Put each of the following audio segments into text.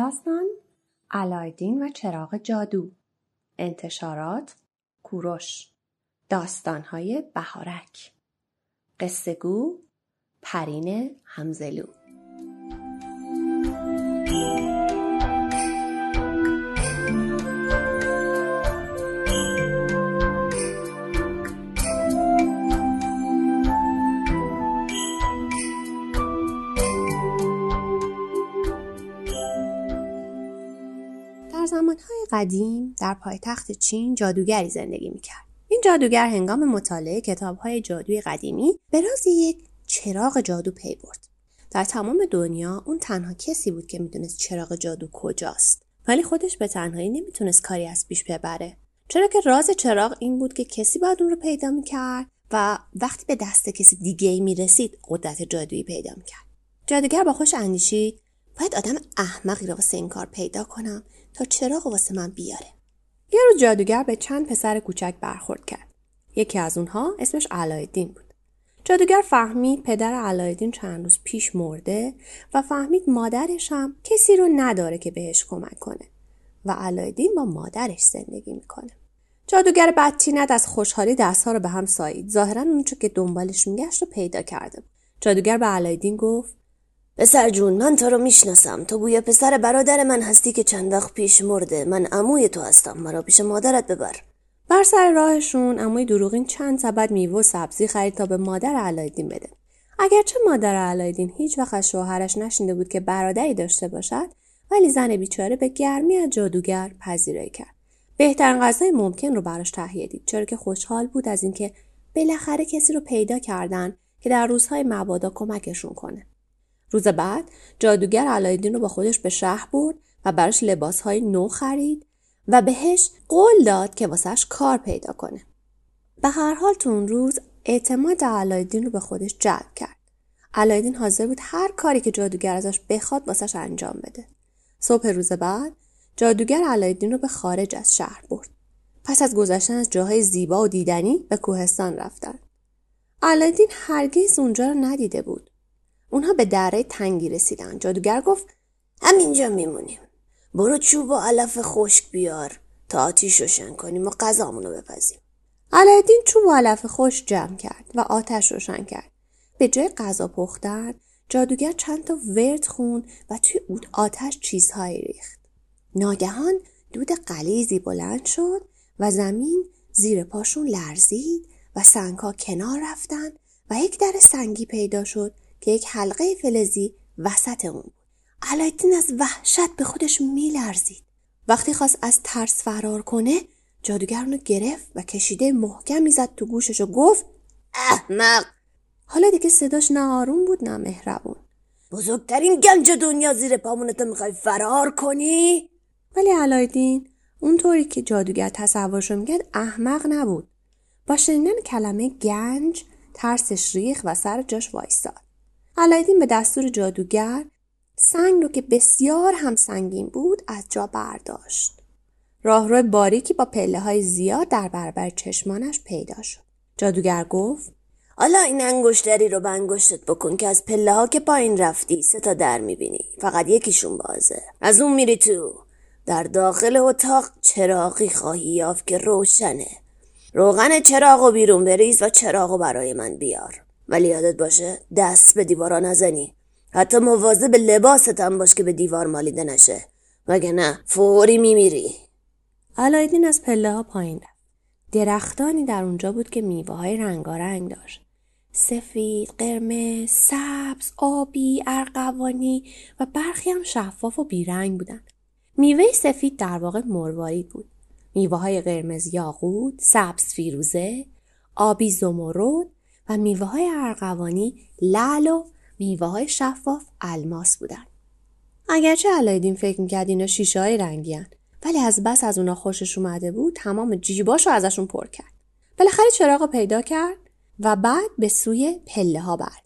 داستان علایدین و چراغ جادو انتشارات کوروش داستانهای بهارک. قصه گو پرین همزلو قدیم در پایتخت چین جادوگری زندگی می‌کرد. این جادوگر هنگام مطالعه کتابهای جادوی قدیمی به راز یک چراغ جادو پی برد. در تمام دنیا اون تنها کسی بود که می‌دونست چراغ جادو کجاست. ولی خودش به تنهایی نمی‌تونست کاری از پیش ببره. چرا که راز چراغ این بود که کسی باید اون رو پیدا می‌کرد و وقتی به دست کسی دیگه ای می‌رسید قدرت جادویی پیدا می‌کرد. جادوگر با خوش اندیشید باید آدم احمقی رو واسه این کار پیدا کنم تا چراغ واسه من بیاره. یه روز جادوگر به چند پسر کوچک برخورد کرد. یکی از اونها اسمش علایالدین بود. جادوگر فهمید پدر علایالدین چند روز پیش مرده و فهمید مادرش هم کسی رو نداره که بهش کمک کنه و علایالدین با مادرش زندگی می‌کنه. جادوگر بدتینت از خوشحالی دستها رو به هم سایید. ظاهرا اونچه که دنبالش میگشت رو پیدا کرده بود. جادوگر به علایالدین گفت پسر جون من تو رو می‌شناسم. تو بوی پسر برادر من هستی که چند وقت پیش مرده. من عموی تو هستم. مرا پیش مادرت ببر. بر سر راهشون عموی دروغین چند سبد میوه و سبزی خرید تا به مادر علایالدین بده. اگرچه مادر علایالدین هیچ وقت از شوهرش نشنیده بود که برادری داشته باشد ولی زن بیچاره به گرمی از جادوگر پذیرایی کرد. بهترین غذای ممکن رو براش تهیه دید چرا که خوشحال بود از اینکه بالاخره کسی رو پیدا کردن که در روزهای مبادا کمکشون کنه. روز بعد جادوگر علایالدین رو با خودش به شهر برد و براش لباسهای نو خرید و بهش قول داد که واسهش کار پیدا کنه. به هر حال تو اون روز اعتماد علایالدین رو به خودش جلب کرد. علایالدین حاضر بود هر کاری که جادوگر ازش بخواد واسش انجام بده. صبح روز بعد جادوگر علایالدین رو به خارج از شهر برد. پس از گذشتن از جاهای زیبا و دیدنی به کوهستان رفتن. علایالدین هرگز اونجا رو ندیده بود. اونها به دره تنگی رسیدن. جادوگر گفت همینجا میمونیم برو چوب و علف خشک بیار تا آتیش روشن کنیم و غذامون رو بپزیم علایالدین چوب و علف خوش جمع کرد و آتش روشن کرد. به جای غذا پختن جادوگر چند تا ورد خون و توی اود آتش چیزهایی ریخت. ناگهان دود قلیزی بلند شد و زمین زیر پاشون لرزید و سنگها کنار رفتن و یک در سنگی پیدا شد که یک حلقه فلزی وسط اون بود. علایالدین از وحشت به خودش میلرزید. وقتی خواست از ترس فرار کنه جادوگر اونو گرفت و کشیده محکمی زد تو گوشش و گفت احمق! حالا دیگه صداش نه آروم بود نه مهربون. بزرگترین گنج دنیا زیر پامونتو می‌خوای فرار کنی؟ ولی علایالدین اونطوری که جادوگر تصورشو می‌کرد احمق نبود. با شنیدن کلمه گنج ترسش ریخ و سر جاش وایستاد. علایالدین به دستور جادوگر سنگ رو که بسیار هم سنگین بود از جا برداشت. راهرو باریکی با پله های زیاد در برابر چشمانش پیدا شد. جادوگر گفت حالا این انگشتری رو به انگشتت بکن که از پله ها که پایین رفتی سه تا در می‌بینی. فقط یکیشون بازه. از اون میری تو. در داخل اتاق چراغی خواهی یافت که روشنه. روغن چراغ و بیرون بریز و چراغ برای من بیار. ولی یادت باشه دست به دیوارا نزنی. حتی مواظب لباست هم باش که به دیوار مالیده نشه. مگه نه؟ فوری میمیری. علایالدین از پله ها پایین رفت. درختانی در اونجا بود که میوه های رنگارنگ داشت. سفید، قرمز، سبز، آبی، ارغوانی و برخی هم شفاف و بیرنگ بودند. میوه سفید در واقع مروارید بود. میوه های قرمز یاقوت، سبز فیروزه، آبی زمرد و میوه های ارغوانی لعل و میوه های شفاف الماس بودن. اگرچه علایدین فکر می‌کرد اینا شیشه های رنگی هن. ولی از بس از اونا خوشش اومده بود تمام جیباش رو ازشون پر کرد. بالاخره چراغ پیدا کرد و بعد به سوی پله ها برد.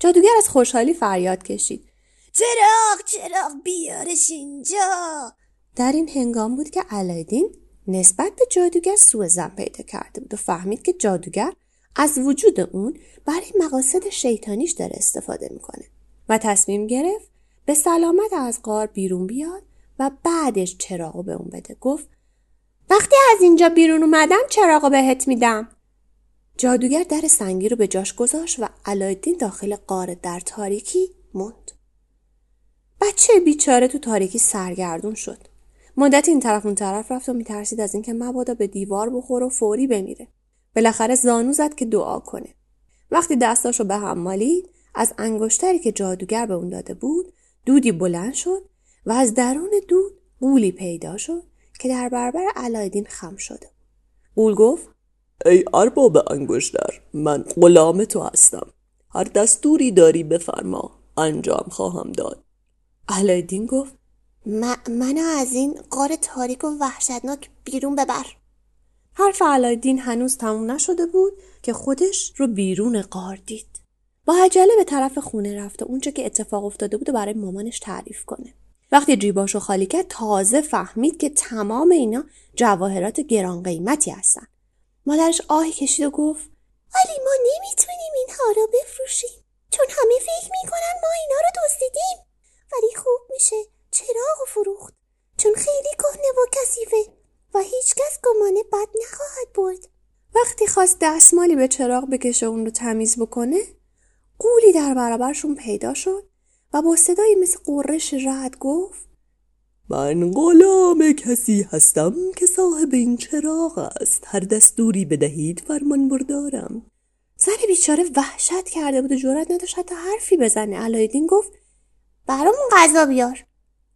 جادوگر از خوشحالی فریاد کشید. چراغ چراغ بیارش اینجا در این هنگام بود که علایدین نسبت به جادوگر سوء زن پیدا کرده بود و فهمید که جادوگر از وجود اون برای مقاصد شیطانیش داره استفاده می‌کنه و تصمیم گرفت به سلامت از غار بیرون بیاد و بعدش چراغو به اون بده. گفت وقتی از اینجا بیرون اومدم چراغو بهت میدم. جادوگر در سنگی رو به جاش گذاشت و علایدین داخل قار در تاریکی موند. بچه بیچاره تو تاریکی سرگردون شد. مدت این طرف اون طرف رفت و میترسید از اینکه مبادا به دیوار بخور و فوری بمیره. بالاخره زانو زد که دعا کنه. وقتی دستاشو به هم مالید از انگشتری که جادوگر به اون داده بود دودی بلند شد و از درون دود قولی پیدا شد که در برابر علایدین خم شده قول گفت ای ارباب انگشتر من غلام تو هستم. هر دستوری داری بفرما انجام خواهم داد. علایدین گفت منو از این قار تاریک و وحشتناک بیرون ببر. حرف علایدین هنوز تموم نشده بود که خودش رو بیرون قار دید. با عجله به طرف خونه رفت و اونچه که اتفاق افتاده بود و برای مامانش تعریف کنه. وقتی جیباشو خالی کرد تازه فهمید که تمام اینا جواهرات گران قیمتی هستن. مادرش آهی کشید و گفت ولی ما نمی‌تونیم اینها رو بفروشیم. چون همه فکر می‌کنن ما اینا رو دزدیدیم. ولی خوب میشه. چراغ و فروخت. چون خیلی کهنه و کثیفه. و هیچکس گمانه بد نخواهد برد. وقتی خواست دستمالی به چراغ بکشه اون رو تمیز بکنه قولی در برابرشون پیدا شد و با صدایی مثل قررش رد گفت من غلام کسی هستم که صاحب این چراغ است. هر دستوری بدهید فرمان بردارم. زن بیچاره وحشت کرده بود و جرأت نداشت حتی حرفی بزنه. علایدین گفت برامون غذا بیار.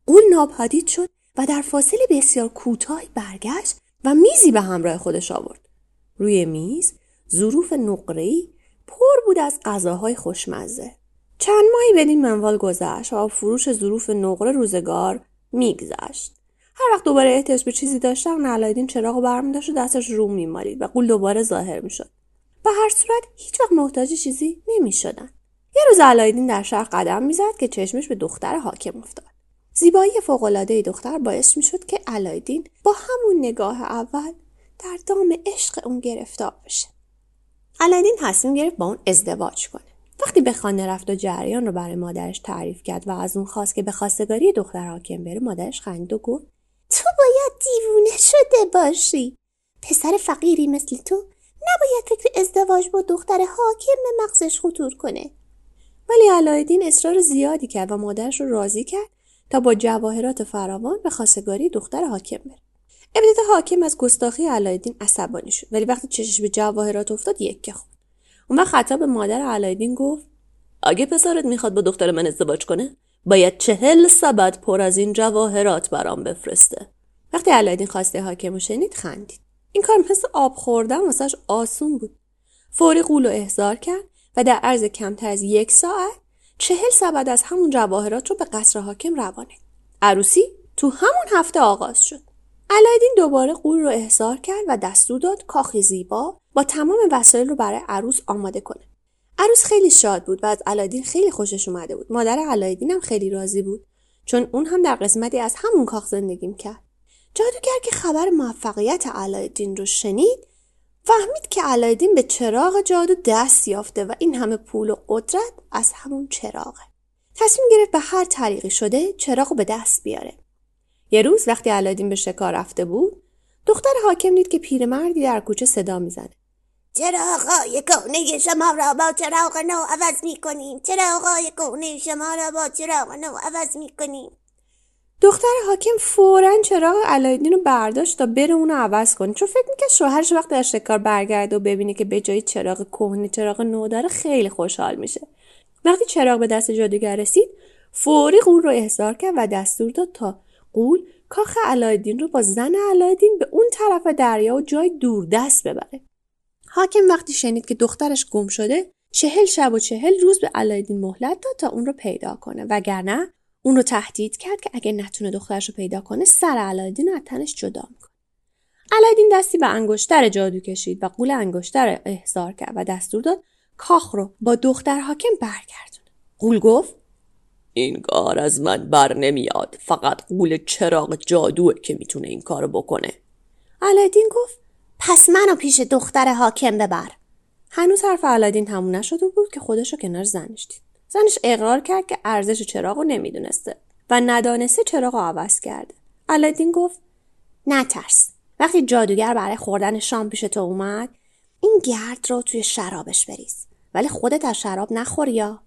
قول ناپدید شد و در فاصله بسیار کوتاهی برگشت و میزی به همراه خودش آورد. روی میز ظروف نقره‌ای پر بود از غذاهای خوشمزه. چند ماهی بدین منوال گذشت و فروش ظروف نقره روزگار میگذشت. هر وقت دوباره احتیاج به چیزی داشتن علایدین چراغ و برمیداشت و دستش رو میمالید و قول دوباره ظاهر می‌شد. به هر صورت هیچ وقت محتاج چیزی نمی‌شدن. یه روز علایدین در شهر قدم می‌زد که چشمش به دختر حاکم افتاد. زیبایی فوقالعاده دختر باعث می‌شد که علایدین با همون نگاه اول در دام عشق اون گرفتار بشه. علایدین تصمیم گرفت با اون ازدواج کنه. وقتی به خانه رفت و جریان رو برای مادرش تعریف کرد و از اون خواست که به خواستگاری دختر حاکم بره مادرش خندید و گفت تو باید دیوونه شده باشی. پسر فقیری مثل تو نباید فکر ازدواج با دختر حاکم به مغزش خطور کنه. ولی علایدین اصرار زیادی کرد و مادرش رو راضی کرد تا با جواهرات فراوان به خواستگاری دختر حاکم بره. ابتدا حاکم از گستاخی علایدین عصبانی شد ولی وقتی چشش به جواهرات افتاد یکه خورد. اون وقت خطاب به مادر علایدین گفت اگه پسرت می‌خواد با دختر من ازدواج کنه باید چهل سبد پر از این جواهرات برام بفرسته. وقتی علایدین خواسته حاکم رو شنید خندید. این کار مثل آب خوردن واسش آسون بود. فوری قول و احضار کرد و در عرض کمتر از یک ساعت چهل سبد از همون جواهرات رو به قصر حاکم روانه. عروسی تو همون هفته آغاز شد. علایدین دوباره قول رو احضار کرد و دستور داد کاخی زیبا با تمام وسایل رو برای عروس آماده کنه. عروس خیلی شاد بود و از علایدین خیلی خوشش اومده بود. مادر علایدین هم خیلی راضی بود چون اون هم در قسمتی از همون کاخ زندگی می‌کرد جادوگر که خبر موفقیت علایدین رو شنید فهمید که علایدین به چراغ جادو دست یافته و این همه پول و قدرت از همون چراغه. تصمیم گرفت به هر طریقی شده چراغ به دست بیاره. یه روز وقتی علایدین به شکار رفته بود دختر حاکم دید که پیرمردی در کوچه صدا می‌زنه. چراغای کهنه شما را با چراغ نو عوض می‌کنیم. چراغای کهنه شما را با چراغ نو عوض می‌کنیم. دختر حاکم فورا چراغ علایدین رو برداشت تا بره اونو عوض کنه. چون فکر می‌کرد شوهرش وقتی از شکار برگرده و ببینه که به جای چراغ کهنه چراغ نو داره خیلی خوشحال میشه. وقتی چراغ به دست جادوگر رسید فوری قول رو احضار کرد و دستور داد تا قول کاخ علایدین رو با زن علایدین به اون طرف دریا و جای دوردست ببره. حاکم وقتی شنید که دخترش گم شده چهل شب و چهل روز به علایدین مهلت داد تا اون رو پیدا کنه. وگرنه اون رو تهدید کرد که اگه نتونه دخترش رو پیدا کنه سر علایدین رو از تنش جدا می‌کنه. علایدین دستی به انگشتر جادو کشید و قول انگشتر احضار کرد و دستور داد کاخ رو با دختر حاکم برگردونه. قول گفت این کار از من بر نمیاد فقط قول چراغ جادوه که می‌تونه این کارو بکنه. علایدین گفت پس منو پیش دختر حاکم ببر. هنوز حرف علایدین تموم نشده بود که خودش رو کنار زنش دید. زنش اقرار کرد که ارزش چراغ رو نمی‌دونسته و ندانسته چراغ رو عوض کرده. علایدین گفت نترس. وقتی جادوگر برای خوردن شام پیش تو اومد این گرد رو توی شرابش بریز. ولی خودت از شراب نخور یا.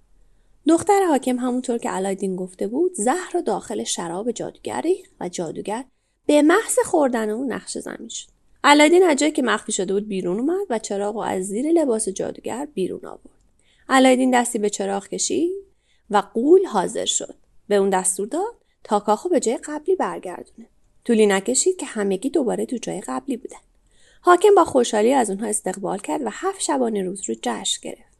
دختر حاکم همونطور که علایدین گفته بود زهر رو داخل شراب جادوگری و جادوگر به محض خوردن اون نقش زمین شد. علایدین از جایی که مخفی شده بود بیرون اومد و چراغ رو از زیر لباس جادوگر بیرون آورد. علایدین دستی به چراغ کشید و قول حاضر شد. به اون دستور داد تا کاخو به جای قبلی برگردونه. طولی نکشید که همگی دوباره تو جای قبلی بودن. حاکم با خوشحالی از اونها استقبال کرد و هفت شبانه روز رو جشن گرفت.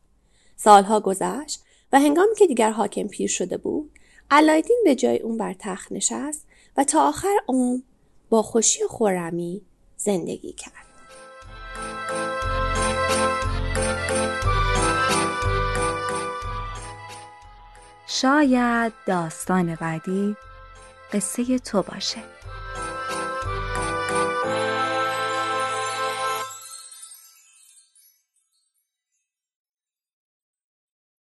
سالها گذشت و هنگامی که دیگر حاکم پیر شده بود علایدین به جای اون بر تخت نشست و تا آخر اون با خوشی و خورمی زندگی کرد. شاید داستان بعدی قصه تو باشه.